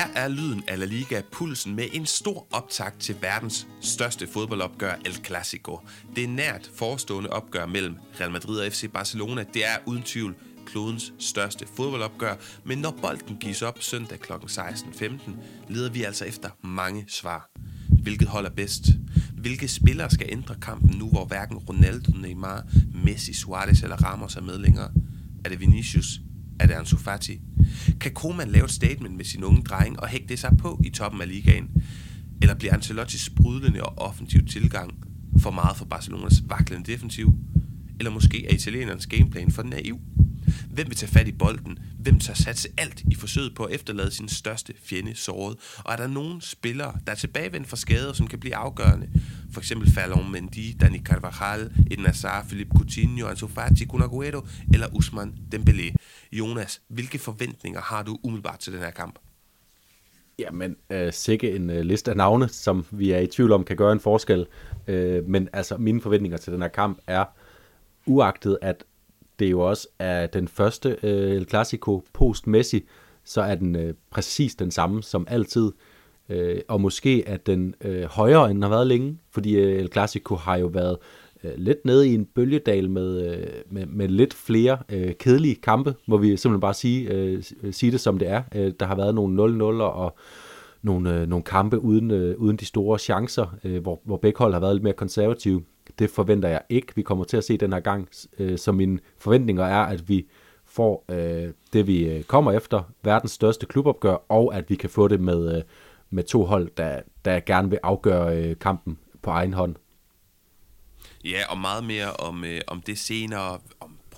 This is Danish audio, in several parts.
Her er lyden af La Liga pulsen med en stor optakt til verdens største fodboldopgør El Clasico. Det er nært forestående opgør mellem Real Madrid og FC Barcelona. Det er uden tvivl klodens største fodboldopgør, men når bolden gives op søndag kl. 16.15, leder vi altså efter mange svar. Hvilket hold er bedst? Hvilke spillere skal ændre kampen nu, hvor hverken Ronaldo, Neymar, Messi, Suarez eller Ramos er med længere? Er det Vinicius? Er Ansu Fati? Kan Koeman lave et statement med sin unge dreng og hægte sig på i toppen af ligaen? Eller bliver Ancelotti's sprudlende og offensiv tilgang for meget for Barcelonas vaklende defensiv? Eller måske er italienernes gameplan for naiv? Hvem vil tage fat i bolden? Hvem tager satse alt i forsøget på at efterlade sin største fjende såret? Og er der nogen spillere, der er tilbagevendt fra skader, som kan blive afgørende? For eksempel Fallon Mendy, Dani Carvajal, Eden Hazard, Philippe Coutinho, Ansu Fati, Kun Agüero eller Usman Dembélé. Jonas, hvilke forventninger har du umiddelbart til den her kamp? Jamen, øh, sikke en øh, liste af navne, som vi er i tvivl om kan gøre en forskel. Øh, men altså, mine forventninger til den her kamp er, uagtet at det jo også er den første øh, El Clasico post-Messi, så er den øh, præcis den samme som altid. Øh, og måske er den øh, højere, end den har været længe, fordi øh, El Clasico har jo været øh, lidt nede i en bølgedal med, øh, med, med lidt flere øh, kedelige kampe, må vi simpelthen bare sige, øh, sige det som det er. Øh, der har været nogle 0-0'er og nogle, øh, nogle kampe uden, øh, uden de store chancer, øh, hvor, hvor begge hold har været lidt mere konservative. Det forventer jeg ikke, vi kommer til at se den her gang. Øh, så mine forventninger er, at vi får øh, det, vi øh, kommer efter, verdens største klubopgør, og at vi kan få det med, øh, med to hold, der, der gerne vil afgøre øh, kampen på egen hånd. Ja, og meget mere om, øh, om det senere,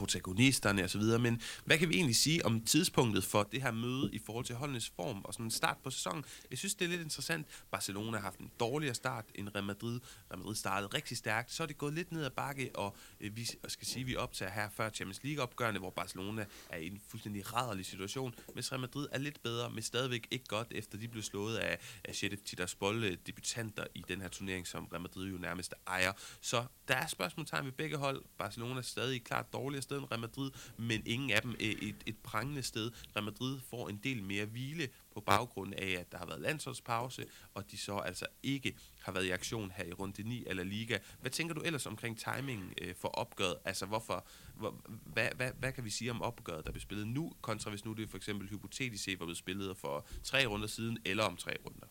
protagonisterne osv., men hvad kan vi egentlig sige om tidspunktet for det her møde i forhold til holdenes form og sådan en start på sæsonen? Jeg synes, det er lidt interessant. Barcelona har haft en dårligere start end Real Madrid. Real Madrid startede rigtig stærkt, så er det gået lidt ned ad bakke, og øh, vi skal sige, at vi optager her før Champions League-opgørende, hvor Barcelona er i en fuldstændig rædderlig situation, mens Real Madrid er lidt bedre, men stadigvæk ikke godt, efter de blev slået af, af Sheriff Tiraspol, debutanter i den her turnering, som Real Madrid jo nærmest ejer. Så der er spørgsmålstegn ved begge hold. Barcelona er stadig klart dårligere sted end Real Madrid, men ingen af dem er et, et prangende sted. Real Madrid får en del mere hvile på baggrund af, at der har været landsholdspause, og de så altså ikke har været i aktion her i runde 9 eller liga. Hvad tænker du ellers omkring timingen øh, for opgøret? Altså, hvorfor, hvor, hvad, hvad, hvad kan vi sige om opgøret, der bliver spillet nu, kontra hvis nu det for eksempel hypotetisk set var blevet spillet for tre runder siden, eller om tre runder?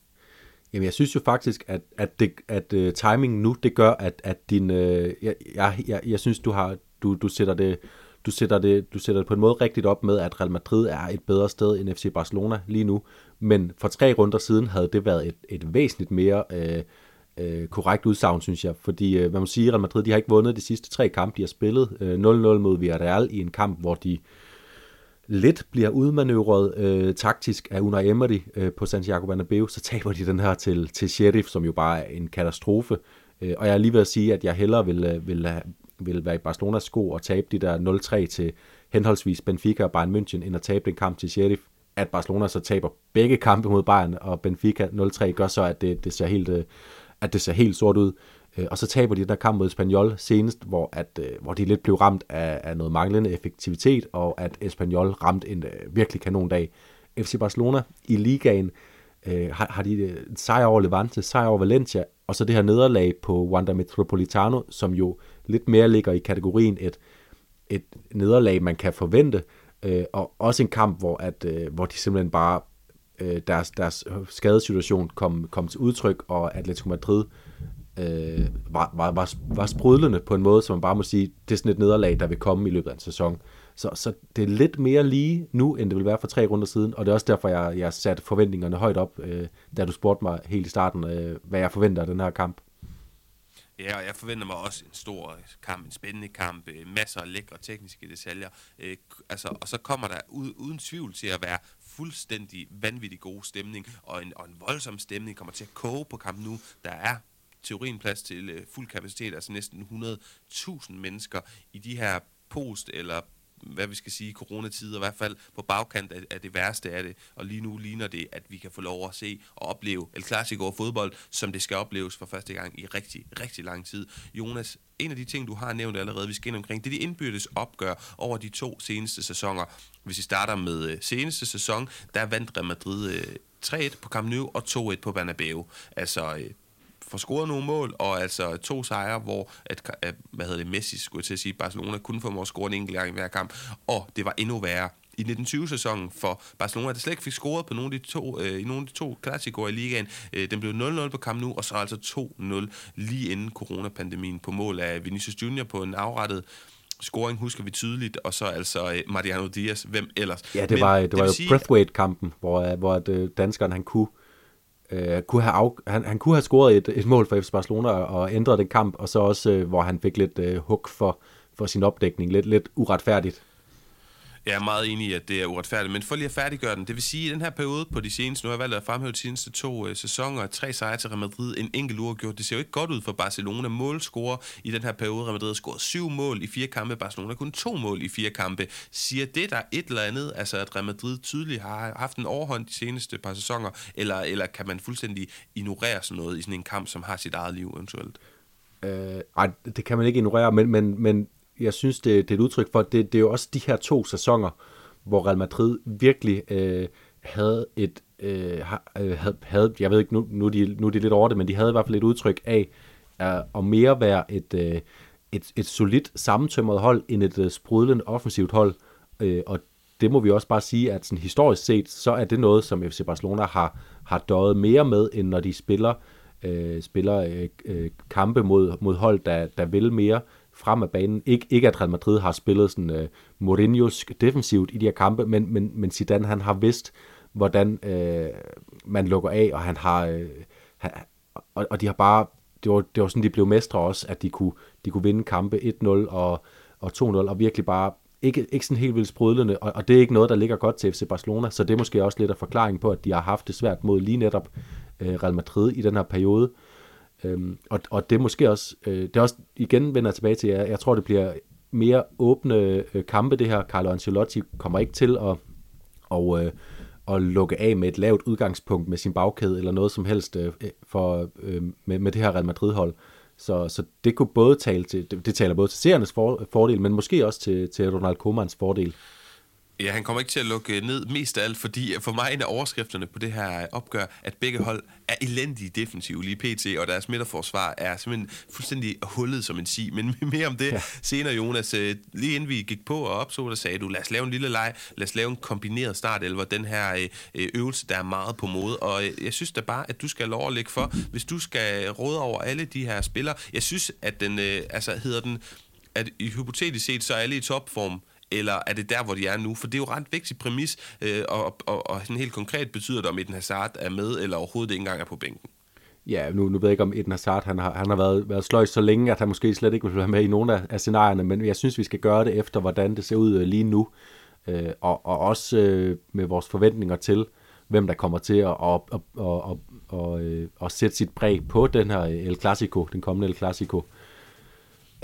Jamen, jeg synes jo faktisk, at, at, det, at uh, timingen nu, det gør, at, at din... Uh, jeg, jeg, jeg, jeg synes, du har du, du sætter det du sætter, det, du sætter det på en måde rigtigt op med, at Real Madrid er et bedre sted end FC Barcelona lige nu. Men for tre runder siden havde det været et, et væsentligt mere øh, øh, korrekt udsagn, synes jeg. Fordi øh, man må sige, at Real Madrid de har ikke vundet de sidste tre kampe, de har spillet. Øh, 0-0 mod Villarreal i en kamp, hvor de lidt bliver udmanøvret øh, taktisk af Unai Emery øh, på Santiago Bernabeu, så taber de den her til, til Sheriff, som jo bare er en katastrofe. Øh, og jeg er lige ved at sige, at jeg hellere vil, øh, vil, vil være i Barcelonas sko og tabe de der 0-3 til henholdsvis Benfica og Bayern München, end at tabe den kamp til Sheriff. At Barcelona så taber begge kampe mod Bayern og Benfica 0-3 gør så, at det, det ser helt, øh, at det ser helt sort ud. Øh, og så taber de den der kamp mod Espanyol senest, hvor, at, øh, hvor de lidt blev ramt af, af noget manglende effektivitet, og at Espanyol ramte en virkelig kanon dag. FC Barcelona i ligaen øh, har, har de sejr over Levante, sejr over Valencia, og så det her nederlag på Wanda Metropolitano, som jo lidt mere ligger i kategorien et, et nederlag, man kan forvente, øh, og også en kamp, hvor, at, øh, hvor de simpelthen bare øh, deres, deres skadesituation kom, kom til udtryk, og Atletico Madrid øh, var, var, var, var sprudlende på en måde, som man bare må sige, det er sådan et nederlag, der vil komme i løbet af en sæson. Så, så det er lidt mere lige nu, end det vil være for tre runder siden, og det er også derfor, jeg, jeg satte forventningerne højt op, øh, da du spurgte mig helt i starten, øh, hvad jeg forventer af den her kamp. Ja, og jeg forventer mig også en stor kamp, en spændende kamp, øh, masser af lækre tekniske detaljer. Øh, altså, og så kommer der uden tvivl til at være fuldstændig vanvittig god stemning, og en, og en voldsom stemning kommer til at koge på kampen nu. Der er teorien plads til øh, fuld kapacitet, altså næsten 100.000 mennesker i de her post- eller hvad vi skal sige, coronatid, i hvert fald på bagkant af, af det værste af det. Og lige nu ligner det, at vi kan få lov at se og opleve El Clasico og fodbold, som det skal opleves for første gang i rigtig, rigtig lang tid. Jonas, en af de ting, du har nævnt allerede, vi skal ind omkring, det er de indbyrdes opgør over de to seneste sæsoner. Hvis vi starter med øh, seneste sæson, der vandt Real Madrid øh, 3-1 på Camp Nou og 2-1 på Bernabeu. Altså øh, får scoret nogle mål, og altså to sejre, hvor at, at, hvad hedder det, Messi skulle til at sige, Barcelona kun får at score en enkelt gang i hver kamp, og det var endnu værre i 1920-sæsonen for Barcelona, der slet ikke fik scoret på nogle af de to, øh, i nogle af de to klassikere i ligaen. Øh, den blev 0-0 på Camp Nou, og så altså 2-0 lige inden coronapandemien på mål af Vinicius Junior på en afrettet scoring husker vi tydeligt, og så altså øh, Mariano Diaz, hvem ellers. Ja, det Men, var, det, det var jo sige, Breathwaite-kampen, hvor, hvor øh, danskeren han kunne øh, kunne have af, han, han kunne have scoret et, et mål for FC Barcelona og ændret den kamp, og så også, øh, hvor han fik lidt øh, hug for, for sin opdækning. Lidt, lidt uretfærdigt. Jeg er meget enig i, at det er uretfærdigt, men for lige at færdiggøre den, det vil sige, at i den her periode på de seneste, nu har jeg valgt at fremhæve de seneste to øh, sæsoner, tre sejre til Real Madrid, en enkelt uafgjort. Det ser jo ikke godt ud for Barcelona. Målscorer i den her periode, Real Madrid har scoret syv mål i fire kampe, Barcelona kun to mål i fire kampe. Siger det der et eller andet, altså at Real Madrid tydeligt har haft en overhånd de seneste par sæsoner, eller, eller kan man fuldstændig ignorere sådan noget i sådan en kamp, som har sit eget liv eventuelt? Øh, ej, det kan man ikke ignorere, men, men, men jeg synes, det, det er et udtryk for, det, det er jo også de her to sæsoner, hvor Real Madrid virkelig øh, havde et, øh, øh, havde, havde, jeg ved ikke, nu, nu, er de, nu er de lidt over det, men de havde i hvert fald et udtryk af øh, at mere være et, øh, et, et solidt sammentømret hold, end et øh, sprudlende offensivt hold, øh, og det må vi også bare sige, at sådan historisk set, så er det noget, som FC Barcelona har, har døjet mere med, end når de spiller, øh, spiller øh, øh, kampe mod, mod hold, der, der vil mere frem af banen. Ik- ikke at Real Madrid har spillet sådan uh, Mourinho's defensivt i de her kampe, men, men, men Zidane han har vidst, hvordan uh, man lukker af, og han har, uh, han, og, og de har bare, det var, det var sådan, de blev mestre også, at de kunne, de kunne vinde kampe 1-0 og, og 2-0, og virkelig bare ikke, ikke sådan helt vildt sprudlende, og, og det er ikke noget, der ligger godt til FC Barcelona, så det er måske også lidt af forklaring på, at de har haft det svært mod lige netop uh, Real Madrid i den her periode. Øhm, og, og det er måske også, øh, det er også igen vender tilbage til, jeg, jeg tror det bliver mere åbne øh, kampe det her. Carlo Ancelotti kommer ikke til at, og, øh, at lukke af med et lavt udgangspunkt med sin bagkæde eller noget som helst øh, for, øh, med, med det her Real Madrid-hold. Så, så det kunne både tale til, det, det taler både til seernes for, fordel, men måske også til, til Ronald Komans fordel. Ja, han kommer ikke til at lukke ned mest af alt, fordi for mig en af overskrifterne på det her opgør, at begge hold er elendige defensive lige pt, og deres midterforsvar er simpelthen fuldstændig hullet som en si. Men mere om det ja. senere, Jonas. Øh, lige inden vi gik på og opså, der sagde du, lad os lave en lille leg, lad os lave en kombineret startelver, den her øh, øh, øvelse, der er meget på mode. Og jeg synes da bare, at du skal lov at lægge for, hvis du skal råde over alle de her spillere. Jeg synes, at den, altså hedder den, at i hypotetisk set, så er alle i topform, eller er det der, hvor de er nu? For det er jo ret vigtig præmis, øh, og, og, og sådan helt konkret betyder det, om Eden Hazard er med, eller overhovedet ikke engang er på bænken. Ja, nu, nu ved jeg ikke, om Eden Hazard han har, han har været, været sløjt så længe, at han måske slet ikke vil være med i nogen af, af scenarierne, men jeg synes, vi skal gøre det efter, hvordan det ser ud øh, lige nu, øh, og, og også øh, med vores forventninger til, hvem der kommer til at, at, at, at, at, at, øh, at sætte sit præg på den her El Clasico, den kommende El Clasico. Øh,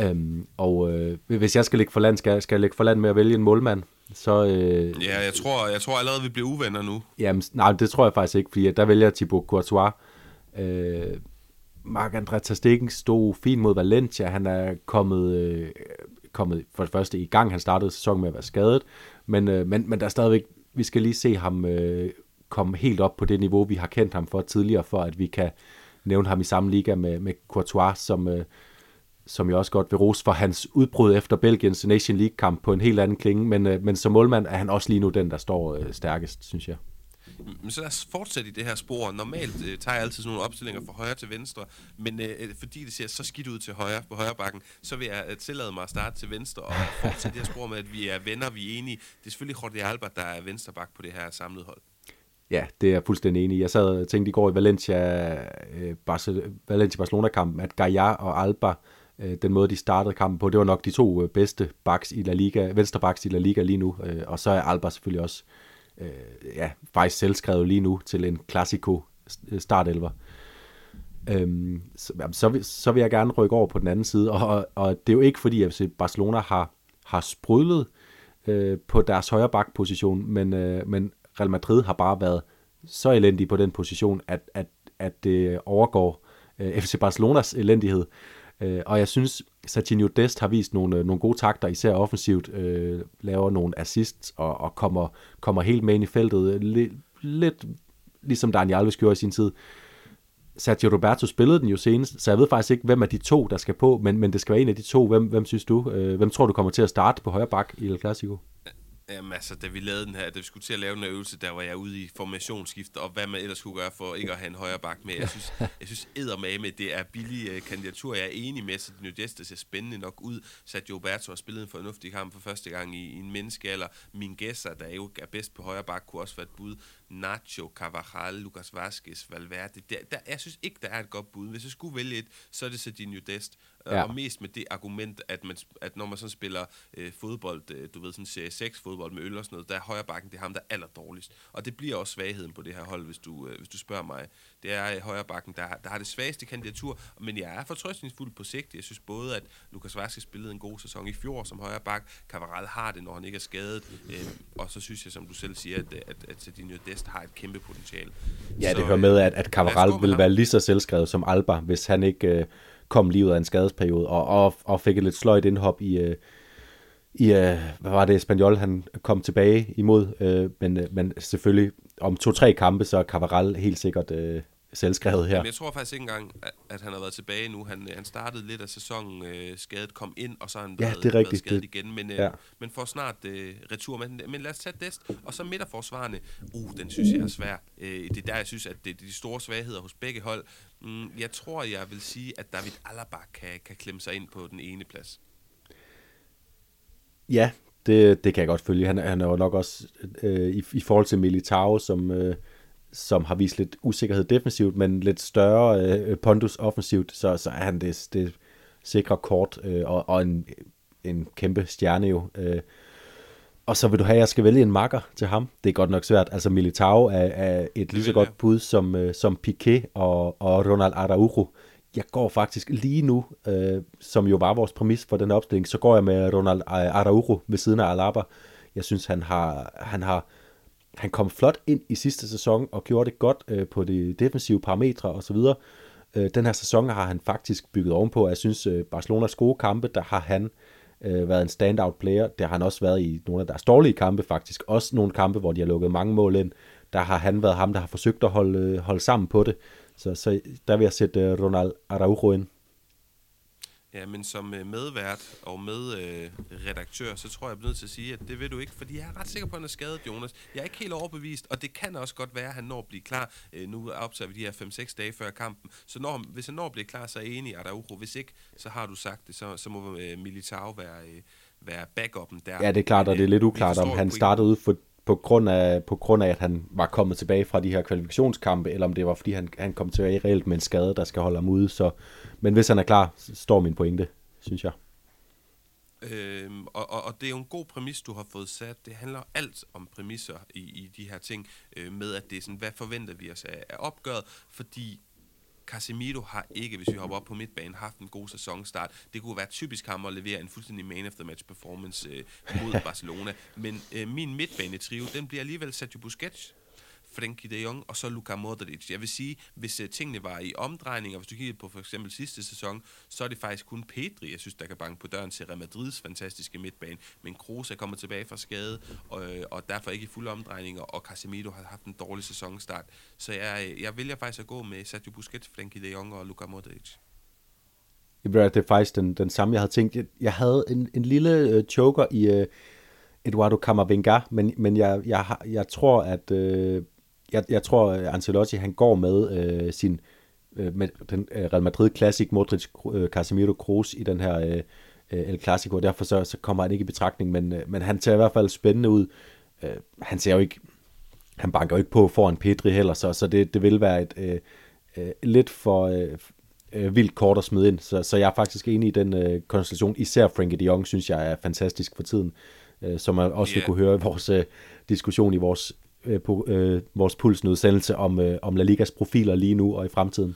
Øhm, og øh, hvis jeg skal lægge for land, skal, skal jeg lægge for land med at vælge en målmand, så... Øh, ja, jeg tror, jeg tror allerede, vi bliver uvenner nu. Jamen, nej, det tror jeg faktisk ikke, fordi der vælger Thibaut Courtois. Øh, Marc-André Ter stod fint mod Valencia. Han er kommet, øh, kommet for det første i gang. Han startede sæsonen med at være skadet. Men, øh, men, men der er stadigvæk... Vi skal lige se ham øh, komme helt op på det niveau, vi har kendt ham for tidligere, for at vi kan nævne ham i samme liga med, med Courtois, som... Øh, som jeg også godt vil rose for hans udbrud efter Belgiens Nation League-kamp på en helt anden klinge, men, øh, men som målmand er han også lige nu den, der står øh, stærkest, synes jeg. Men så lad os fortsætte i det her spor. Normalt øh, tager jeg altid sådan nogle opstillinger fra højre til venstre, men øh, øh fordi det ser så skidt ud til højre på højre bakken, så vil jeg øh, tillade mig at starte til venstre og fortsætte det her spor med, at vi er venner, vi er enige. Det er selvfølgelig Jordi Alba, der er venstreback på det her samlede hold. Ja, det er jeg fuldstændig enig i. Jeg sad og tænkte i går i Valencia, øh, Valencia-Barcelona-kampen, at Gaia og Alba øh, den måde, de startede kampen på. Det var nok de to øh, bedste backs i La Liga, venstre backs i La Liga lige nu. Øh, og så er Alba selvfølgelig også øh, ja, faktisk selvskrevet lige nu til en klassiko startelver. Øhm, så, så, vil, så vil jeg gerne rykke over på den anden side, og, og det er jo ikke fordi, at Barcelona har, har sprudlet øh, på deres højre bakposition, men, øh, men Real Madrid har bare været så elendig på den position, at, at, at det overgår øh, FC Barcelonas elendighed. Øh, Øh, og jeg synes, Satinho Dest har vist nogle, øh, nogle gode takter, især offensivt, øh, laver nogle assists og, og kommer, kommer helt med ind i feltet. Lidt, lidt ligesom Daniel Alves gjorde i sin tid. Sergio Roberto spillede den jo senest, så jeg ved faktisk ikke, hvem af de to, der skal på, men, men det skal være en af de to. Hvem, hvem synes du? Øh, hvem tror du kommer til at starte på højre bak i El Clasico? Jamen altså, da vi lavede den her, da vi skulle til at lave den her øvelse, der var jeg ude i formationsskift, og hvad man ellers skulle gøre for ikke at have en højre bak med. Jeg synes, jeg synes med, det er billige uh, kandidatur. Jeg er enig med, at New Desta ser spændende nok ud. Sergio Roberto har spillet en fornuftig kamp for første gang i, i en menneskealder. Min gæster, der jo er bedst på højre bak, kunne også være et bud. Nacho, Carvajal, Lucas Vazquez, Valverde. Der, der, jeg synes ikke, der er et godt bud. Hvis jeg skulle vælge et, så er det Sergio Dest. Ja. Og mest med det argument, at, man, at når man sådan spiller øh, fodbold, øh, du ved sådan serie 6 fodbold med øl og sådan noget, der er højre bakken, det er ham, der er aller dårligst. Og det bliver også svagheden på det her hold, hvis du, øh, hvis du spørger mig. Det er øh, højre bakken, der, der har det svageste kandidatur, men jeg er fortrøstningsfuld på sigt. Jeg synes både, at Lukas Vazquez spillede en god sæson i fjor som højre bak, Cavaral har det, når han ikke er skadet, øh, og så synes jeg, som du selv siger, at, at, at Cedinho Dest har et kæmpe potentiale. Ja, det så, hører med, at, at Cavaral vil være lige så selvskrevet som Alba, hvis han ikke... Øh kom lige ud af en skadesperiode, og, og, og fik et lidt sløjt indhop i, øh, i øh, hvad var det, Espanol, han kom tilbage imod, øh, men, øh, men selvfølgelig om to-tre kampe, så er Cavaral helt sikkert øh, selvskrevet her. Jamen, jeg tror faktisk ikke engang, at, han har været tilbage nu. Han, han startede lidt af sæsonen øh, skadet, kom ind, og så har han ja, været, det er rigtigt. været skadet igen. Men, øh, ja. men får snart øh, retur. Men, men lad os tage Dest. Og så midterforsvarende. Uh, den synes jeg er svær. Øh, det er der, jeg synes, at det er de store svagheder hos begge hold. Mm, jeg tror, jeg vil sige, at David Alaba kan, kan klemme sig ind på den ene plads. Ja, det, det kan jeg godt følge. Han, han er jo nok også øh, i, i forhold til Militao, som... Øh, som har vist lidt usikkerhed defensivt, men lidt større øh, pondus offensivt, så, så er han det, det sikre kort øh, og, og en, en kæmpe stjerne jo. Øh. Og så vil du have, at jeg skal vælge en makker til ham. Det er godt nok svært. Altså Militao er, er et lige så godt bud som, øh, som Piqué og, og Ronald Araujo. Jeg går faktisk lige nu, øh, som jo var vores præmis for den opstilling, så går jeg med Ronald øh, Araujo ved siden af Alaba. Jeg synes, han har, han har han kom flot ind i sidste sæson og gjorde det godt øh, på de defensive parametre osv. Øh, den her sæson har han faktisk bygget ovenpå. Jeg synes, øh, Barcelonas gode kampe, der har han øh, været en standout player. Det har han også været i nogle af deres dårlige kampe faktisk. Også nogle kampe, hvor de har lukket mange mål ind. Der har han været ham, der har forsøgt at holde, øh, holde sammen på det. Så, så der vil jeg sætte øh, Ronald Araujo ind. Ja, men som øh, medvært og medredaktør, så tror jeg, jeg bliver nødt til at sige, at det vil du ikke, fordi jeg er ret sikker på, at han er skadet, Jonas. Jeg er ikke helt overbevist, og det kan også godt være, at han når at blive klar. Øh, nu optager vi de her 5-6 dage før kampen, så når, hvis han når at blive klar, så er jeg enig i Araujo. Hvis ikke, så har du sagt det, så, så må Militao være, være backuppen der. Ja, det er klart, og det er lidt uklart, om han startede ud for, på grund, af, på grund af, at han var kommet tilbage fra de her kvalifikationskampe, eller om det var, fordi han, han kom tilbage reelt med en skade, der skal holde ham ude. Så, men hvis han er klar, så står min pointe, synes jeg. Øhm, og, og, og det er jo en god præmis, du har fået sat. Det handler alt om præmisser i, i de her ting, øh, med at det er sådan, hvad forventer vi os af, af opgøret, fordi Casemiro har ikke, hvis vi hopper op på midtbanen, haft en god sæsonstart. Det kunne være typisk ham at levere en fuldstændig man of the match performance øh, mod Barcelona. Men øh, min midtbane-trio, den bliver alligevel Sergio Busquets, Frenkie de Jong og så Luka Modric. Jeg vil sige, hvis uh, tingene var i omdrejning, og hvis du kigger på for eksempel sidste sæson, så er det faktisk kun Pedri, jeg synes, der kan banke på døren til Real Madrids fantastiske midtbane. Men Kroos er kommet tilbage fra skade, og, øh, og derfor ikke i fuld omdrejninger, og Casemiro har haft en dårlig sæsonstart. Så jeg, øh, jeg vælger faktisk at gå med Sergio Busquets, Frenkie de Jong og Luka Modric. Det er faktisk den, den samme, jeg havde tænkt. Jeg, havde en, en lille øh, choker i øh, Eduardo Camavinga, men, men jeg, jeg, jeg tror, at øh, jeg, jeg tror, at Ancelotti han går med øh, sin øh, med den øh, Real Madrid Classic Modric øh, Casemiro Kroos i den her øh, øh, El Clasico, og derfor så, så kommer han ikke i betragtning, men, øh, men han ser i hvert fald spændende ud. Øh, han ser jo ikke, han banker jo ikke på foran Pedri heller, så, så det, det vil være et øh, øh, lidt for øh, øh, vildt kort at smide ind, så, så jeg er faktisk enig i den øh, konstellation. Især Frenkie de Jong synes jeg er fantastisk for tiden, øh, som man også yeah. vil kunne høre i vores øh, diskussion i vores øh, på øh, vores pulsenudsendelse om, øh, om La Ligas profiler lige nu og i fremtiden.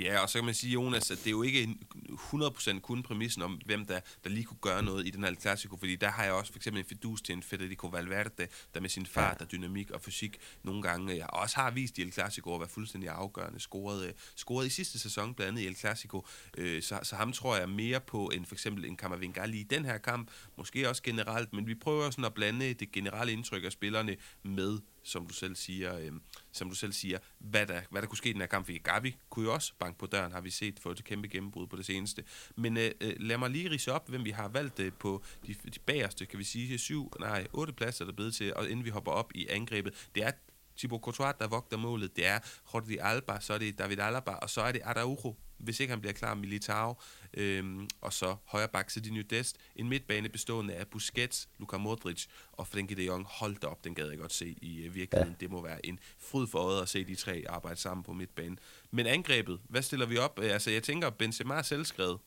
Ja, og så kan man sige, Jonas, at det er jo ikke 100% kun præmissen om, hvem der, der lige kunne gøre noget i den her klassiko, fordi der har jeg også for eksempel en fidus til en Federico Valverde, der med sin fart der dynamik og fysik nogle gange ja, også har vist i El Clasico at være fuldstændig afgørende. Scoret, øh, scoret i sidste sæson, blandt andet i El Clasico, øh, så, så ham tror jeg mere på end for eksempel en Kammervinger lige i den her kamp, måske også generelt, men vi prøver sådan at blande det generelle indtryk af spillerne med som du selv siger, øh, som du selv siger hvad, der, hvad der kunne ske i den her kamp. Fordi Gavi kunne jo også banke på døren, har vi set, få et kæmpe gennembrud på det seneste. Men øh, øh, lad mig lige rise op, hvem vi har valgt øh, på de, de bagerste, kan vi sige, syv, nej, otte pladser, der er blevet til, og inden vi hopper op i angrebet. Det er Thibaut Courtois, der vogter målet. Det er Jordi Alba, så er det David Alaba, og så er det Araujo, hvis ikke han bliver klar, Militao, øhm, og så højre bak Sedinho Dest. En midtbane bestående af Busquets, Luka Modric og Frenkie de Jong. Hold op, den gad jeg godt se i uh, virkeligheden. Ja. Det må være en fryd for øjet at se de tre arbejde sammen på midtbanen. Men angrebet, hvad stiller vi op? Øh, altså, jeg tænker, Benzema er selvskrevet.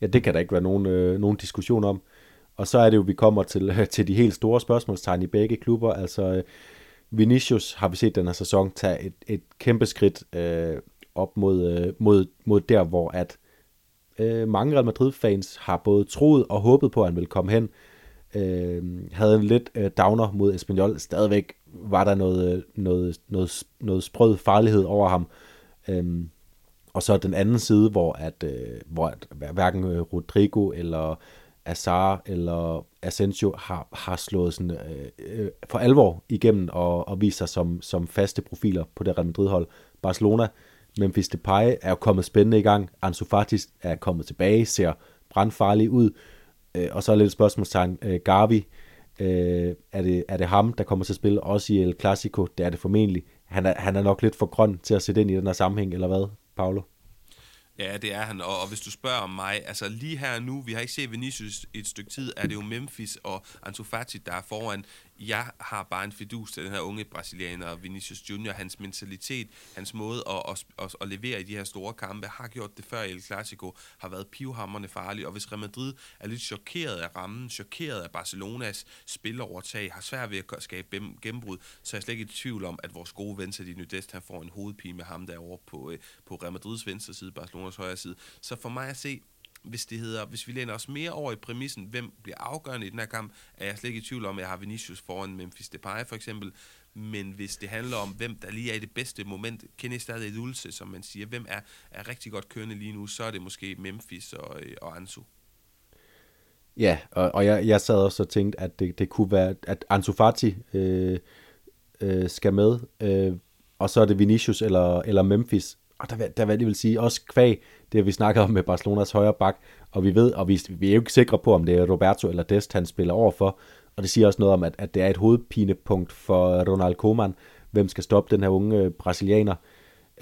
Ja, det kan der ikke være nogen, øh, nogen diskussion om. Og så er det jo, vi kommer til, til de helt store spørgsmålstegn i begge klubber. Altså, øh, Vinicius har vi set den her sæson tage et, et kæmpe skridt øh, op mod, øh, mod, mod der, hvor at øh, mange Real Madrid-fans har både troet og håbet på, at han ville komme hen. Øh, havde en lidt øh, downer mod Espanyol. Stadigvæk var der noget, øh, noget, noget, noget sprød farlighed over ham. Øh, og så den anden side, hvor at, øh, hvor at hverken øh, Rodrigo eller Azar eller Asensio har, har slået sådan, øh, øh, for alvor igennem og, og vist sig som, som faste profiler på det Real Madrid-hold. Barcelona, Memphis Depay er jo kommet spændende i gang. Ansu Fati er kommet tilbage, ser brandfarlig ud. Øh, og så er lidt et spørgsmålstegn. Øh, Gavi, øh, er, det, er det ham, der kommer til at spille også i El Clasico? Det er det formentlig. Han er, han er nok lidt for grøn til at sætte ind i den her sammenhæng, eller hvad, Paolo? Ja, det er han, og, og hvis du spørger om mig, altså lige her nu, vi har ikke set Vinicius i et stykke tid, er det jo Memphis og Ansu Fati, der er foran jeg har bare en fidus til den her unge brasilianer, Vinicius Junior, hans mentalitet, hans måde at, at, at, at levere i de her store kampe, har gjort det før El Clasico, har været pivhammerne farlig, og hvis Real Madrid er lidt chokeret af rammen, chokeret af Barcelonas spilovertag, har svært ved at skabe gennembrud, så er jeg slet ikke i tvivl om, at vores gode ven til Nydest, han får en hovedpine med ham derovre på, øh, på Real Madrids venstre side, Barcelonas højre side. Så for mig at se, hvis det hedder, hvis vi læner os mere over i præmissen, hvem bliver afgørende i den her kamp, er jeg slet ikke i tvivl om, at jeg har Vinicius foran Memphis Depay for eksempel. Men hvis det handler om, hvem der lige er i det bedste moment, kender stadig et ulse, som man siger, hvem er, er rigtig godt kørende lige nu, så er det måske Memphis og, øh, og Ansu. Ja, og, og jeg, jeg sad også og tænkte, at det, det kunne være, at Ansu Fati øh, øh, skal med, øh, og så er det Vinicius eller, eller Memphis. Og der, der vil jeg vil sige, også kvæg det vi snakker om med Barcelonas højre bak, og vi ved, og vi, vi er jo ikke sikre på, om det er Roberto eller Dest, han spiller overfor, og det siger også noget om, at, at det er et hovedpinepunkt for Ronald Koeman, hvem skal stoppe den her unge øh, brasilianer.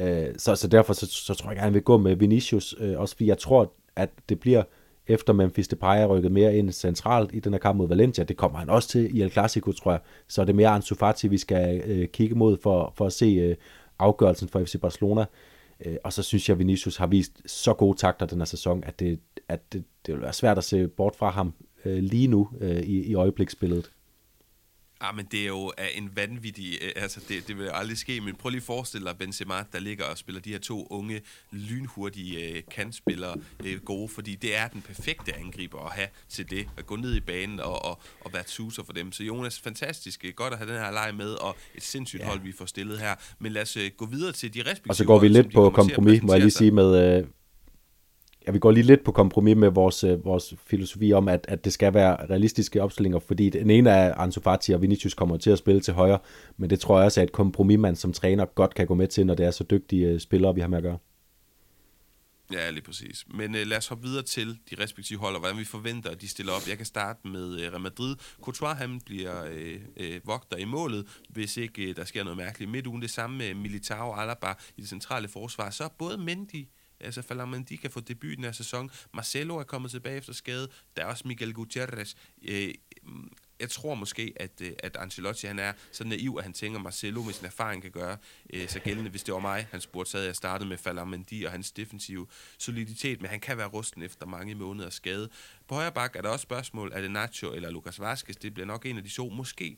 Øh, så, så derfor så, så tror jeg, gerne, han vil gå med Vinicius, øh, også fordi jeg tror, at det bliver efter Memphis Depay er rykket mere ind centralt i den her kamp mod Valencia. Det kommer han også til i El Clasico, tror jeg. Så er det mere Ansu Fati, vi skal øh, kigge mod for, for at se øh, afgørelsen for FC Barcelona. Øh, Øh, og så synes jeg, at Vinicius har vist så gode takter den her sæson, at det, at det, det vil være svært at se bort fra ham øh, lige nu øh, i, i øjebliksbilledet. Ah, men det er jo en vanvittig, øh, altså det, det vil aldrig ske, men prøv lige at forestille dig Benzema, der ligger og spiller de her to unge, lynhurtige øh, kantspillere øh, gode, fordi det er den perfekte angriber at have til det, at gå ned i banen og, og, og være tuser for dem. Så Jonas, fantastisk, godt at have den her leg med, og et sindssygt ja. hold, vi får stillet her. Men lad os gå videre til de respektive Og så går vi lidt på kompromis, må jeg lige sige, med, ja, vi går lige lidt på kompromis med vores, øh, vores filosofi om, at, at det skal være realistiske opstillinger, fordi den ene af Ansu Fati og Vinicius kommer til at spille til højre, men det tror jeg også er et kompromis, man som træner godt kan gå med til, når det er så dygtige øh, spillere, vi har med at gøre. Ja, lige præcis. Men øh, lad os hoppe videre til de respektive hold, og hvordan vi forventer, at de stiller op. Jeg kan starte med øh, Real Madrid. Courtois, han bliver øh, øh, vogter i målet, hvis ikke øh, der sker noget mærkeligt. Midt ugen det samme med Militao og Alaba i det centrale forsvar. Så både Mendy Altså Falamandi kan få debut i den her sæson. Marcelo er kommet tilbage efter skade. Der er også Miguel Gutierrez. Øh, mm, jeg tror måske, at, øh, at Ancelotti han er så naiv, at han tænker, at Marcelo med sin erfaring kan gøre øh, så gældende. Hvis det var mig, han spurgte, så havde jeg startet med Falamendi og hans defensive soliditet, men han kan være rusten efter mange måneder skade. På højre bak er der også spørgsmål, er det Nacho eller Lucas Vazquez? Det bliver nok en af de to. Måske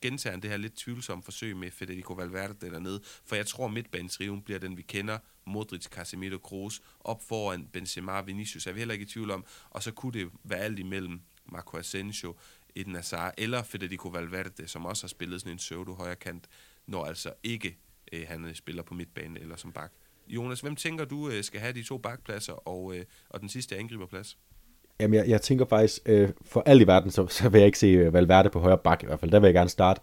gentager det her lidt tvivlsomme forsøg med Federico Valverde dernede, for jeg tror, midtbanetriven bliver den, vi kender Modric, Casemiro, Kroos, op foran Benzema, Vinicius, er vi heller ikke i tvivl om, og så kunne det være alt imellem Marco Asensio, Eden Hazard, eller Federico Valverde, som også har spillet sådan en pseudo højre kant, når altså ikke øh, han øh, spiller på midtbanen eller som bak. Jonas, hvem tænker du øh, skal have de to bakpladser og, øh, og den sidste angriberplads? Jamen, jeg, jeg tænker faktisk, øh, for alt i verden, så, så vil jeg ikke se øh, Valverde på højre bak i hvert fald. Der vil jeg gerne starte.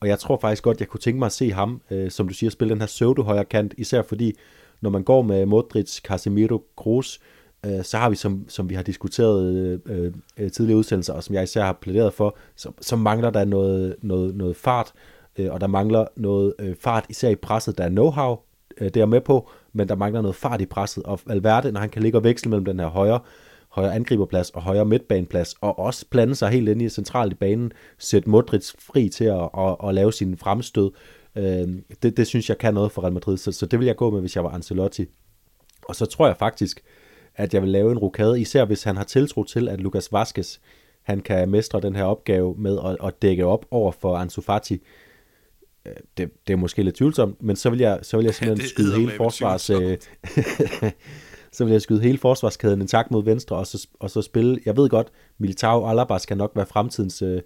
Og jeg tror faktisk godt, jeg kunne tænke mig at se ham, øh, som du siger, spille den her pseudo højre kant, især fordi, når man går med Modric, Casemiro, Kroos, øh, så har vi, som, som vi har diskuteret øh, øh, tidligere udsendelser, og som jeg især har plæderet for, så, så mangler der noget, noget, noget fart, øh, og der mangler noget øh, fart, især i presset. Der er know-how, øh, det er med på, men der mangler noget fart i presset, og Valverde, når han kan ligge og veksle mellem den her højre, højre angriberplads og højre midtbaneplads, og også blande sig helt ind i centralt i banen, sætte Modric fri til at, at, at lave sin fremstød. Øh, det, det synes jeg kan noget for Real Madrid, så, så det vil jeg gå med, hvis jeg var Ancelotti. Og så tror jeg faktisk, at jeg vil lave en rokade, især hvis han har tiltro til, at Lucas Vazquez, han kan mestre den her opgave med at, at dække op over for Ansu Fati. Øh, det, det er måske lidt tvivlsomt, men så vil jeg, så vil jeg simpelthen ja, skyde hele forsvars... Øh, så vil jeg skyde hele forsvarskæden en tak mod venstre, og så, og så spille, jeg ved godt, Militao Alaba skal nok være fremtidens øh,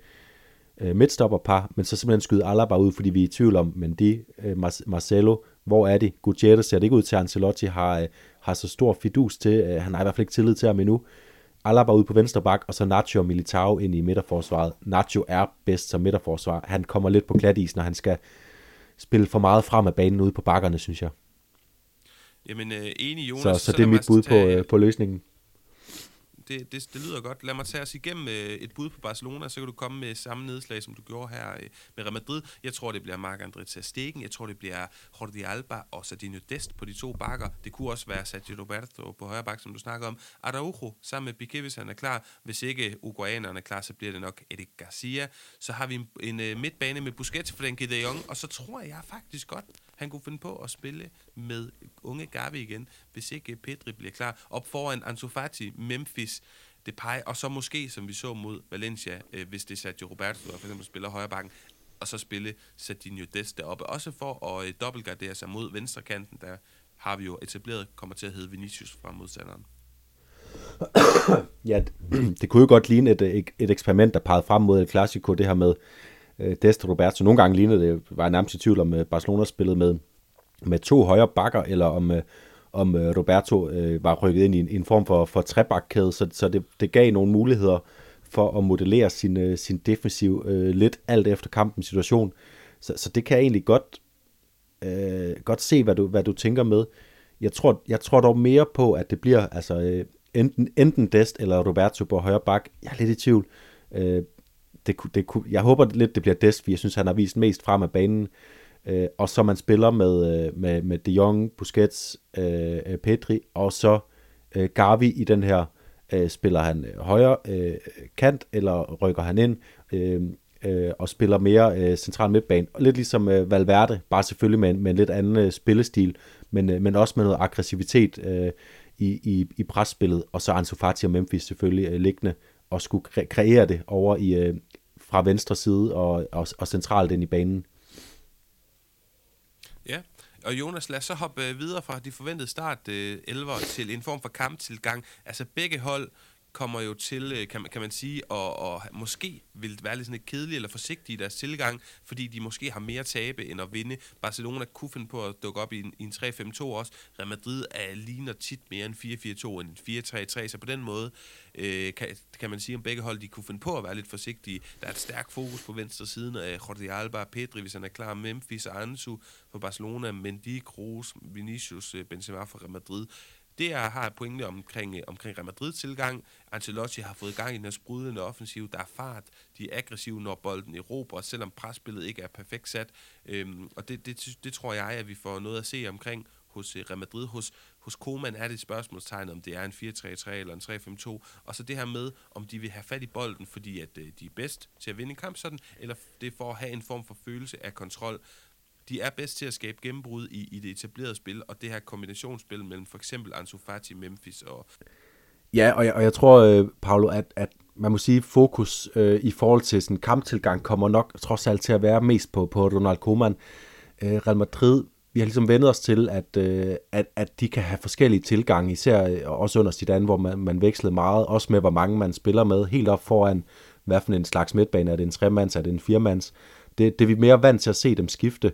øh, midtstopperpar, men så simpelthen skyde Alaba ud, fordi vi er i tvivl om, men de, øh, Marcelo, hvor er de? Gutierrez ser det ikke ud til, at Ancelotti har, øh, har så stor fidus til, øh, han har i hvert fald ikke tillid til ham endnu. Alaba ud på venstre bak, og så Nacho og Militao ind i midterforsvaret. Nacho er bedst som midterforsvar. Han kommer lidt på glatis, når han skal spille for meget frem af banen ude på bakkerne, synes jeg. Jamen, øh, enig Jonas. Så, så, så det er mit bud tage, på, øh, på løsningen det, det, det lyder godt. Lad mig tage os igennem øh, et bud på Barcelona, så kan du komme med samme nedslag, som du gjorde her øh, med Real Madrid. Jeg tror, det bliver Marc-André Ter Stegen. Jeg tror, det bliver Jordi Alba og Sardinio Dest på de to bakker. Det kunne også være Sergio Roberto på højre bak, som du snakker om. Araujo sammen med Piqué, hvis han er klar. Hvis ikke uruguayanerne er klar, så bliver det nok Eddie Garcia. Så har vi en, en øh, midtbane med Busquets for den de Jong, og så tror jeg faktisk godt, han kunne finde på at spille med unge Gavi igen, hvis ikke Pedri bliver klar. Op foran Ansu Fati, Memphis, Depay, og så måske, som vi så mod Valencia, øh, hvis det er Sergio Roberto, der for eksempel spiller højre bakken, og så spille Sardinio Dest deroppe. Også for at øh, dobbeltgardere sig mod venstre kanten, der har vi jo etableret, kommer til at hedde Vinicius fra modstanderen. ja, det kunne jo godt ligne et, øh, et, et eksperiment, der pegede frem mod et Clasico, det her med øh, Dest Roberto. Nogle gange lignede det, var jeg nærmest i tvivl om, øh, Barcelona spillede med, med to højre bakker, eller om, øh, om øh, Roberto øh, var rykket ind i en, en form for, for trebakkæde, så, så det, det gav nogle muligheder for at modellere sin, øh, sin defensiv øh, lidt alt efter kampens situation. Så, så det kan jeg egentlig godt, øh, godt se, hvad du, hvad du tænker med. Jeg tror, jeg tror dog mere på, at det bliver altså, øh, enten, enten Dest eller Roberto på højre bak. Jeg er lidt i tvivl. Øh, det, det, jeg håber lidt, det bliver Dest, for jeg synes, han har vist mest frem af banen. Øh, og så man spiller med, øh, med, med De Jong, Busquets, øh, øh, Pedri, og så øh, Gavi i den her, øh, spiller han øh, højre øh, kant, eller rykker han ind, øh, øh, og spiller mere øh, central midtbane. Lidt ligesom øh, Valverde, bare selvfølgelig med, med en lidt anden øh, spillestil, men, øh, men også med noget aggressivitet øh, i, i, i presspillet, og så Ansu Fati og Memphis selvfølgelig øh, liggende, og skulle kre- kreere det over i, øh, fra venstre side og, og, og centralt ind i banen. Ja, og Jonas, lad os så hoppe øh, videre fra de forventede start øh, 11 til en form for kamptilgang. Altså begge hold kommer jo til, øh, kan man, kan man sige, og, og måske vil være lidt sådan lidt kedelige eller forsigtige i deres tilgang, fordi de måske har mere tabe end at vinde. Barcelona kunne finde på at dukke op i en, i en 3-5-2 også. Real Madrid er, ligner tit mere en 4-4-2 end en 4-3-3, så på den måde øh, kan, kan man sige om begge hold, de kunne finde på at være lidt forsigtige. Der er et stærkt fokus på venstre siden af Jordi Alba, Pedri, hvis han er klar, Memphis og Ansu for Barcelona, Mendy, Kroos, Vinicius, øh, Benzema for Real Madrid. Det jeg har pointe omkring, øh, omkring Real Madrid-tilgang. Ancelotti har fået gang i den sprudlende offensiv. Der er fart. De er aggressive, når bolden erobrer, selvom presspillet ikke er perfekt sat. Øhm, og det, det, det tror jeg, at vi får noget at se omkring hos øh, Real Madrid. Hos, hos Koeman er det et spørgsmålstegn, om det er en 4-3-3 eller en 3-5-2. Og så det her med, om de vil have fat i bolden, fordi at øh, de er bedst til at vinde en kamp sådan, eller det er for at have en form for følelse af kontrol de er bedst til at skabe gennembrud i, i det etablerede spil, og det her kombinationsspil mellem for eksempel Ansu Fati, Memphis og... Ja, og jeg, og jeg tror, øh, Paolo, at, at man må sige, fokus øh, i forhold til sådan kamptilgang kommer nok trods alt til at være mest på, på Ronald Koeman. Øh, Real Madrid vi har ligesom vendt os til, at, øh, at, at de kan have forskellige tilgange, især øh, også under Zidane, hvor man, man vekslede meget, også med hvor mange man spiller med, helt op foran, hvad for en slags midtbane, er det en tremands, er det en firmands, det, det er vi mere vant til at se dem skifte.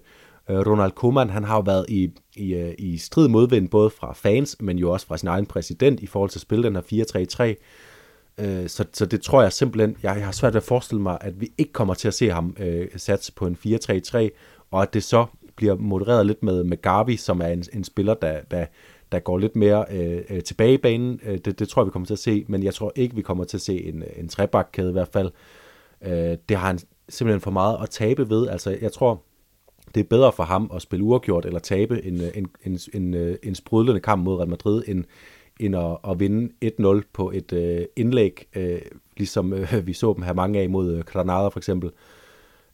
Øh, Ronald Koeman, han har jo været i, i, øh, i strid modvind, både fra fans, men jo også fra sin egen præsident, i forhold til at spille den her 4-3-3. Øh, så, så det tror jeg simpelthen, jeg, jeg har svært ved at forestille mig, at vi ikke kommer til at se ham øh, satse på en 4-3-3, og at det så bliver modereret lidt med, med Garvey, som er en, en spiller, der, der, der går lidt mere øh, tilbage i banen. Det, det tror jeg, vi kommer til at se, men jeg tror ikke, vi kommer til at se en, en trebakkæde i hvert fald. Øh, det har han simpelthen for meget at tabe ved. Altså, jeg tror, det er bedre for ham at spille uafgjort eller tabe en, en, en, en, en sprudlende kamp mod Real Madrid, end, end at, at vinde 1-0 på et øh, indlæg, øh, ligesom øh, vi så dem have mange af mod Granada for eksempel.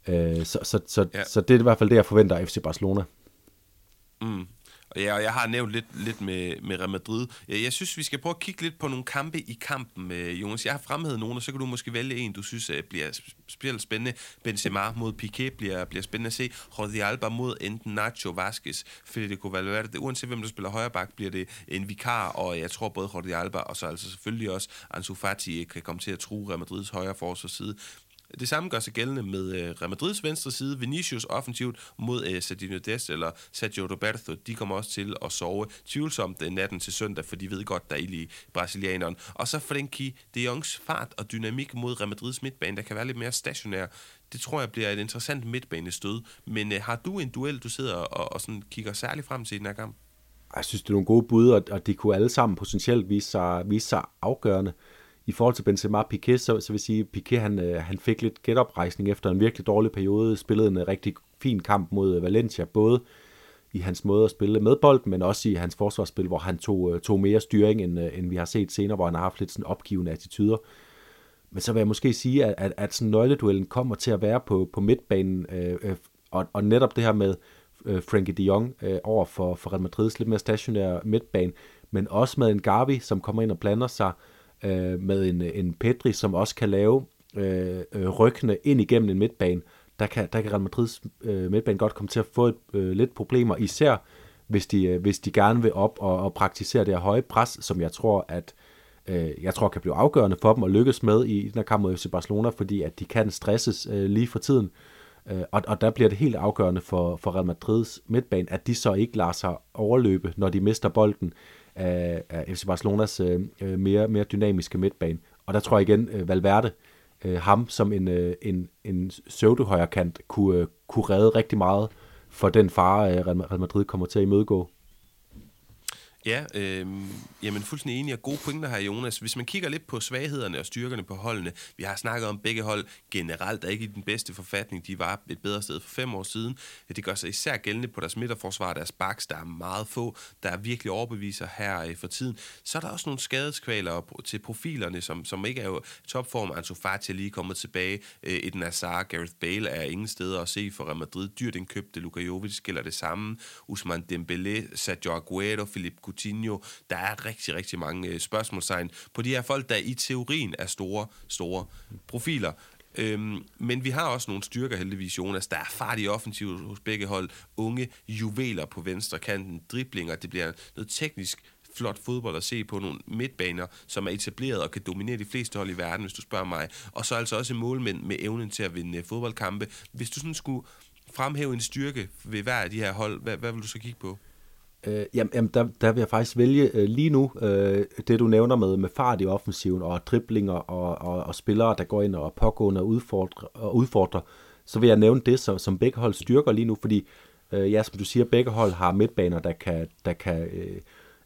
Øh, så, så, så, ja. så det er i hvert fald det, jeg forventer af FC Barcelona. Mm. Og ja, og jeg har nævnt lidt, lidt med, med Real Madrid. Jeg, jeg synes, vi skal prøve at kigge lidt på nogle kampe i kampen, øh, Jonas. Jeg har fremhævet nogle, og så kan du måske vælge en, du synes øh, bliver specielt spændende. Benzema mod Piqué bliver, bliver spændende at se. Jordi Alba mod enten Nacho Vasquez, Federico Valverde. Uanset hvem der spiller højre bak, bliver det en vikar, og jeg tror både Jordi Alba og så altså selvfølgelig også Ansu Fati øh, kan komme til at true Real Madrids højre forsvarsside. Det samme gør sig gældende med øh, Real Madrids venstre side. Vinicius offensivt mod øh, Sergio Dest eller Sergio Roberto. De kommer også til at sove tvivlsomt den natten til søndag, for de ved godt, der er i brasilianeren. Og så Frenkie de Jongs fart og dynamik mod Real Madrids midtbane, der kan være lidt mere stationær. Det tror jeg bliver et interessant midtbanestød. Men øh, har du en duel, du sidder og, og sådan kigger særligt frem til i den her kamp? Jeg synes, det er nogle gode bud, og, og de kunne alle sammen potentielt vise sig, vise sig afgørende i forhold til Benzema Piqué, så, så vil sige, Piqué han, øh, han fik lidt genoprejsning efter en virkelig dårlig periode, spillede en øh, rigtig fin kamp mod øh, Valencia, både i hans måde at spille med bolden, men også i hans forsvarsspil, hvor han tog, tog mere styring, end, end vi har set senere, hvor han har haft lidt sådan opgivende attityder. Men så vil jeg måske sige, at, at, at sådan nøgleduellen kommer til at være på, på midtbanen, øh, øh, og, og netop det her med øh, Frankie de Jong øh, over for, for Real Madrid's lidt mere stationære midtbane, men også med en Gavi, som kommer ind og blander sig, øh, Øh, med en, en Pedri, som også kan lave øh, øh ryggene ind igennem en midtbane, der kan, der kan Real Madrids øh, midtbane godt komme til at få et, øh, lidt problemer, især hvis de, øh, hvis de gerne vil op og, og praktisere det her høje pres, som jeg tror, at øh, jeg tror kan blive afgørende for dem at lykkes med i den her kamp mod FC Barcelona, fordi at de kan stresses øh, lige for tiden. Øh, og, og der bliver det helt afgørende for, for Real Madrids midtbane, at de så ikke lader sig overløbe, når de mister bolden af, af FC Barcelonas øh, øh, mere, mere dynamiske midtbane. Og der tror jeg igen, øh, Valverde, øh, ham som en, øh, en, en pseudo-højrekant, kunne, øh, kunne redde rigtig meget for den fare, øh, Real Madrid kommer til at imødegå. Ja, øh, jamen fuldstændig enig og gode pointer her, Jonas. Hvis man kigger lidt på svaghederne og styrkerne på holdene, vi har snakket om begge hold generelt er ikke i den bedste forfatning. De var et bedre sted for fem år siden. Det gør sig især gældende på deres midterforsvar, deres baks, der er meget få, der er virkelig overbeviser her øh, for tiden. Så er der også nogle skadeskvaler til profilerne, som, som ikke er jo topform. Ansu Fati er lige kommet tilbage. Et Eden Gareth Bale er ingen steder at se for Real Madrid. Dyrt indkøbte Luka Jovic gælder det samme. Usman Dembélé, Sergio Aguero, Philip Coutinho. Der er rigtig, rigtig mange øh, spørgsmålstegn på de her folk, der i teorien er store, store profiler. Øhm, men vi har også nogle styrker heldigvis, Jonas. Der er fart i offensiv hos begge hold. Unge juveler på venstre kanten, driblinger. Det bliver noget teknisk flot fodbold at se på nogle midtbaner, som er etableret og kan dominere de fleste hold i verden, hvis du spørger mig. Og så altså også målmænd med evnen til at vinde øh, fodboldkampe. Hvis du sådan skulle fremhæve en styrke ved hver af de her hold, hvad, hvad vil du så kigge på? Øh, jamen, jamen der, der vil jeg faktisk vælge øh, lige nu, øh, det du nævner med, med fart i offensiven og driblinger og, og, og spillere, der går ind og pågående og udfordrer, og udfordrer, så vil jeg nævne det, som, som begge hold styrker lige nu, fordi øh, ja, som du siger, begge hold har midtbaner, der kan, der kan øh,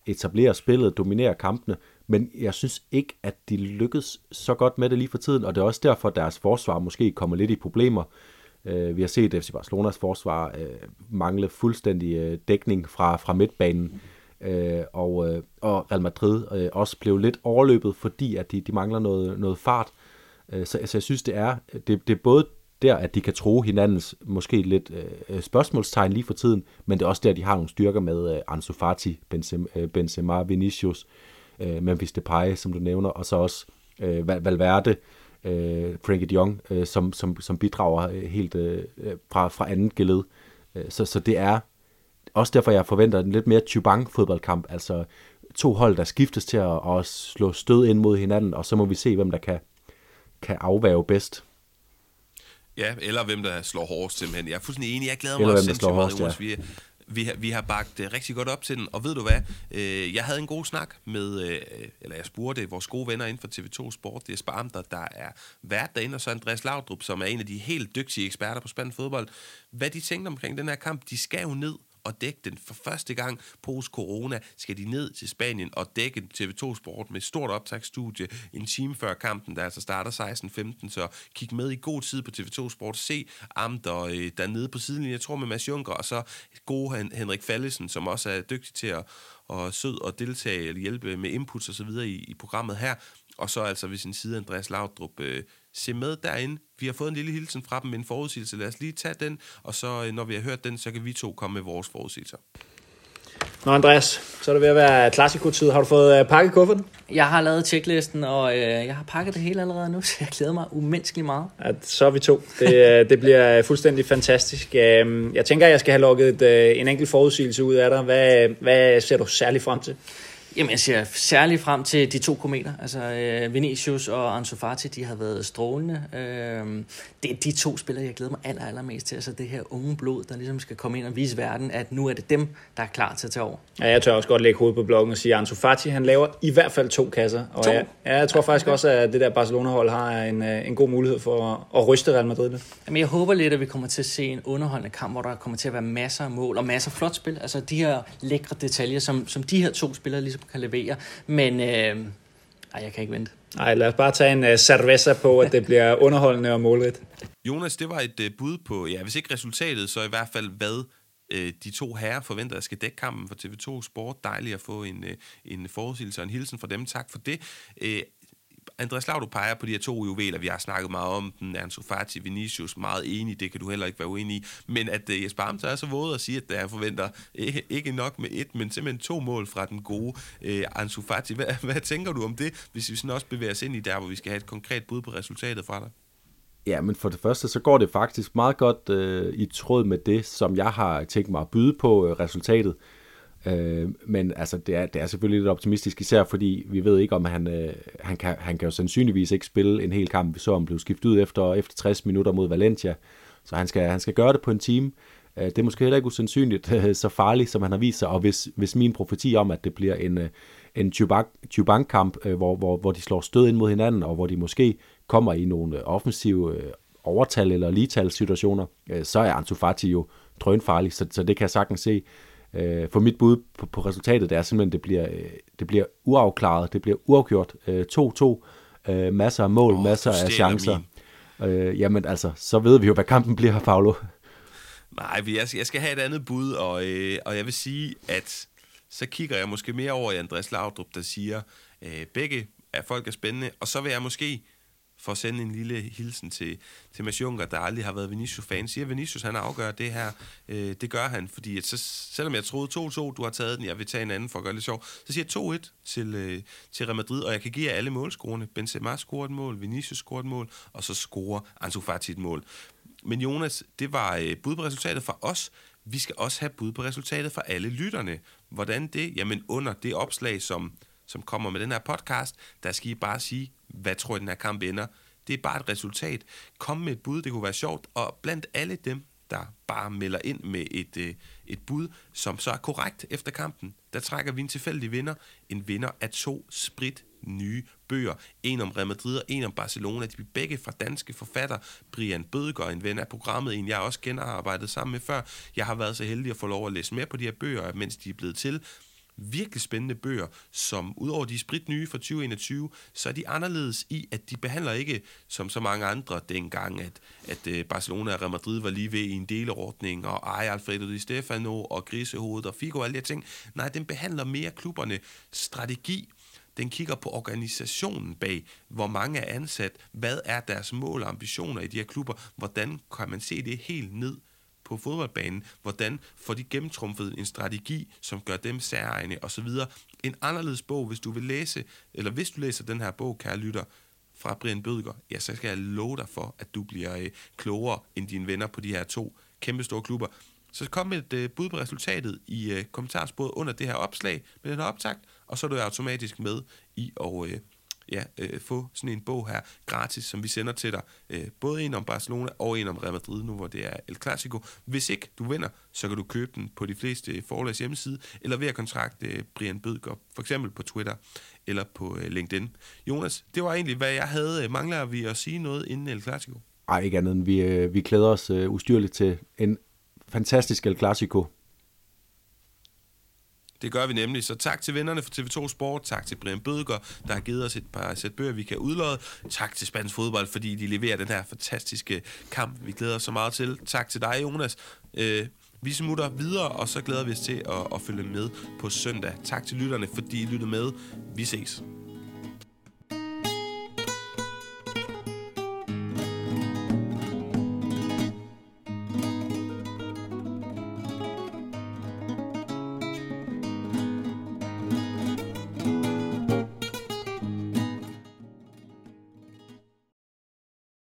etablere spillet, dominere kampene, men jeg synes ikke, at de lykkes så godt med det lige for tiden, og det er også derfor, at deres forsvar måske kommer lidt i problemer. Øh, vi har set FC Barcelonas forsvar øh, mangle fuldstændig øh, dækning fra, fra midtbanen, øh, og, øh, og Real Madrid øh, også blev lidt overløbet, fordi at de, de mangler noget, noget fart. Øh, så, så jeg synes, det er, det, det er både der, at de kan tro hinandens måske lidt øh, spørgsmålstegn lige for tiden, men det er også der, de har nogle styrker med øh, Ansu Fati, Benzema, øh, Benzema Vinicius, øh, Memphis Depay, som du nævner, og så også øh, Valverde, øh, Frankie de Jong, øh, som, som, som bidrager øh, helt øh, fra, fra andet geled. Øh, så, så det er også derfor, jeg forventer en lidt mere Chubang fodboldkamp, altså to hold, der skiftes til at, at slå stød ind mod hinanden, og så må vi se, hvem der kan, kan afværge bedst. Ja, eller hvem der slår hårdest simpelthen. Jeg er fuldstændig enig. Jeg glæder mig eller også sindssygt meget, Jonas. Ja. Vi, vi, har, vi har bagt uh, rigtig godt op til den, og ved du hvad? øh, jeg havde en god snak med, øh, eller jeg spurgte vores gode venner inden for TV2 Sport, det er Sparmter, der er vært derinde, og så Andreas Laudrup, som er en af de helt dygtige eksperter på spændende fodbold, hvad de tænkte omkring den her kamp. De skal jo ned og dække den. For første gang post-corona skal de ned til Spanien og dække TV2 Sport med stort optagsstudie en time før kampen, der altså starter 16.15. Så kig med i god tid på TV2 Sport. Se Amter øh, dernede på sidelinjen, jeg tror med Mads Junker, og så gode Henrik Fallesen, som også er dygtig til at og sød og deltage eller hjælpe med inputs og så videre i, i programmet her. Og så altså ved sin side Andreas Laudrup, øh, se med derinde. Vi har fået en lille hilsen fra dem med en forudsigelse. Lad os lige tage den, og så øh, når vi har hørt den, så kan vi to komme med vores forudsigelser. Nå Andreas, så er det ved at være klassikotid. Har du fået uh, pakket kufferten? Jeg har lavet checklisten, og uh, jeg har pakket det hele allerede nu, så jeg glæder mig umenneskeligt meget. Ja, så er vi to. Det, det bliver fuldstændig fantastisk. Uh, jeg tænker, at jeg skal have lukket uh, en enkelt forudsigelse ud af dig. Hvad, hvad ser du særligt frem til? Jamen, jeg ser særligt frem til de to kometer. Altså, øh, Vinicius og Ansu Fati, de har været strålende. Øh, det er de to spillere, jeg glæder mig aller, allermest til. Altså, det her unge blod, der ligesom skal komme ind og vise verden, at nu er det dem, der er klar til at tage over. Ja, jeg tør også godt lægge hovedet på bloggen og sige, at Ansu Fati, han laver i hvert fald to kasser. Og to? Jeg, ja, jeg tror faktisk også, at det der Barcelona-hold har en, øh, en god mulighed for at, at ryste Real Madrid lidt. Jamen, jeg håber lidt, at vi kommer til at se en underholdende kamp, hvor der kommer til at være masser af mål og masser af flot spil. Altså, de her lækre detaljer, som, som de her to spillere ligesom kan levere. Men øh, ej, jeg kan ikke vente. Nej, lad os bare tage en uh, cerveza på, at det bliver underholdende og målrigt. Jonas, det var et uh, bud på, ja, hvis ikke resultatet, så i hvert fald hvad uh, de to herrer forventer at skal dække kampen for TV2 Sport. Dejligt at få en, uh, en forudsigelse og en hilsen fra dem. Tak for det. Uh, Andreas Laudrup peger på de her to juveler, vi har snakket meget om den, Ansu Fati, Vinicius, meget enig, det kan du heller ikke være uenig i, men at uh, Jesper Amter er så våd at sige, at øh, han forventer ikke, ikke nok med et, men simpelthen to mål fra den gode uh, Ansu Fati. Hvad, hvad tænker du om det, hvis vi sådan også bevæger os ind i der, hvor vi skal have et konkret bud på resultatet fra dig? Ja, men for det første, så går det faktisk meget godt øh, i tråd med det, som jeg har tænkt mig at byde på øh, resultatet. Øh, men altså, det er, det er selvfølgelig lidt optimistisk, især fordi vi ved ikke, om han, øh, han, kan, han kan jo sandsynligvis ikke spille en hel kamp. Vi så, om blev skiftet ud efter, efter 60 minutter mod Valencia. Så han skal, han skal gøre det på en time. Øh, det er måske heller ikke usandsynligt så farligt, som han har vist sig. Og hvis, hvis min profeti om, at det bliver en, øh, en Chubank-kamp, øh, hvor, hvor, hvor de slår stød ind mod hinanden, og hvor de måske kommer i nogle øh, offensive øh, overtal eller ligetal situationer, øh, så er Ansu Fati jo drønfarlig, så, så det kan jeg sagtens se. Øh, for mit bud på, på resultatet det er simpelthen, det bliver, øh, det bliver uafklaret, det bliver uafgjort. 2-2, øh, øh, masser af mål, oh, masser af chancer. Øh, jamen altså, så ved vi jo, hvad kampen bliver, Paolo. Nej, jeg skal, jeg skal have et andet bud, og, øh, og jeg vil sige, at så kigger jeg måske mere over i Andreas Laudrup, der siger, øh, begge er folk er spændende, og så vil jeg måske for at sende en lille hilsen til, til Mads Juncker, der aldrig har været Vinicius-fan. Siger Vinicius, han afgør det her. Øh, det gør han, fordi at så, selvom jeg troede 2-2, du har taget den, jeg vil tage en anden for at gøre det sjov, så siger jeg 2-1 til, øh, til Real Madrid, og jeg kan give jer alle målscorerne. Benzema scorer et mål, Vinicius scorer et mål, og så scorer Ansu Fati et mål. Men Jonas, det var øh, bud på resultatet fra os. Vi skal også have bud på resultatet fra alle lytterne. Hvordan det? Jamen under det opslag, som, som kommer med den her podcast, der skal I bare sige, hvad tror I, den her kamp ender? Det er bare et resultat. Kom med et bud, det kunne være sjovt. Og blandt alle dem, der bare melder ind med et, øh, et bud, som så er korrekt efter kampen, der trækker vi en tilfældig vinder. En vinder af to sprit nye bøger. En om Real Madrid og en om Barcelona. De er begge fra danske forfatter. Brian Bødger, en ven af programmet, en jeg også kender og har arbejdet sammen med før. Jeg har været så heldig at få lov at læse mere på de her bøger, mens de er blevet til virkelig spændende bøger, som udover de sprit nye fra 2021, så er de anderledes i, at de behandler ikke som så mange andre dengang, at, at øh, Barcelona og Real Madrid var lige ved i en delordning, og ej Alfredo Di Stefano og Grisehovedet og Figo og alle de her ting. Nej, den behandler mere klubberne strategi, den kigger på organisationen bag, hvor mange er ansat, hvad er deres mål og ambitioner i de her klubber, hvordan kan man se det helt ned på fodboldbanen. Hvordan får de gennemtrumfet en strategi, som gør dem særegne osv. En anderledes bog, hvis du vil læse, eller hvis du læser den her bog, kære lytter, fra Brian Bødger, ja, så skal jeg love dig for, at du bliver øh, klogere end dine venner på de her to kæmpe store klubber. Så kom med et øh, bud på resultatet i øh, kommentarsporet under det her opslag med den her optakt, og så er du automatisk med i at øh, ja, øh, få sådan en bog her gratis, som vi sender til dig. Øh, både en om Barcelona og en om Real Madrid, nu hvor det er El Clasico. Hvis ikke du vinder, så kan du købe den på de fleste øh, forlags hjemmeside, eller ved at kontrakte øh, Brian Bødgaard, for eksempel på Twitter eller på øh, LinkedIn. Jonas, det var egentlig, hvad jeg havde. Øh, mangler vi at sige noget inden El Clasico? Nej, ikke andet end vi, øh, vi klæder os øh, ustyrligt til en fantastisk El Clasico. Det gør vi nemlig. Så tak til vennerne fra TV2 Sport. Tak til Brian Bødger, der har givet os et par sæt bøger, vi kan udlåde. Tak til Spansk Fodbold, fordi de leverer den her fantastiske kamp, vi glæder os så meget til. Tak til dig, Jonas. Øh, vi smutter videre, og så glæder vi os til at, at følge med på søndag. Tak til lytterne, fordi I lyttede med. Vi ses.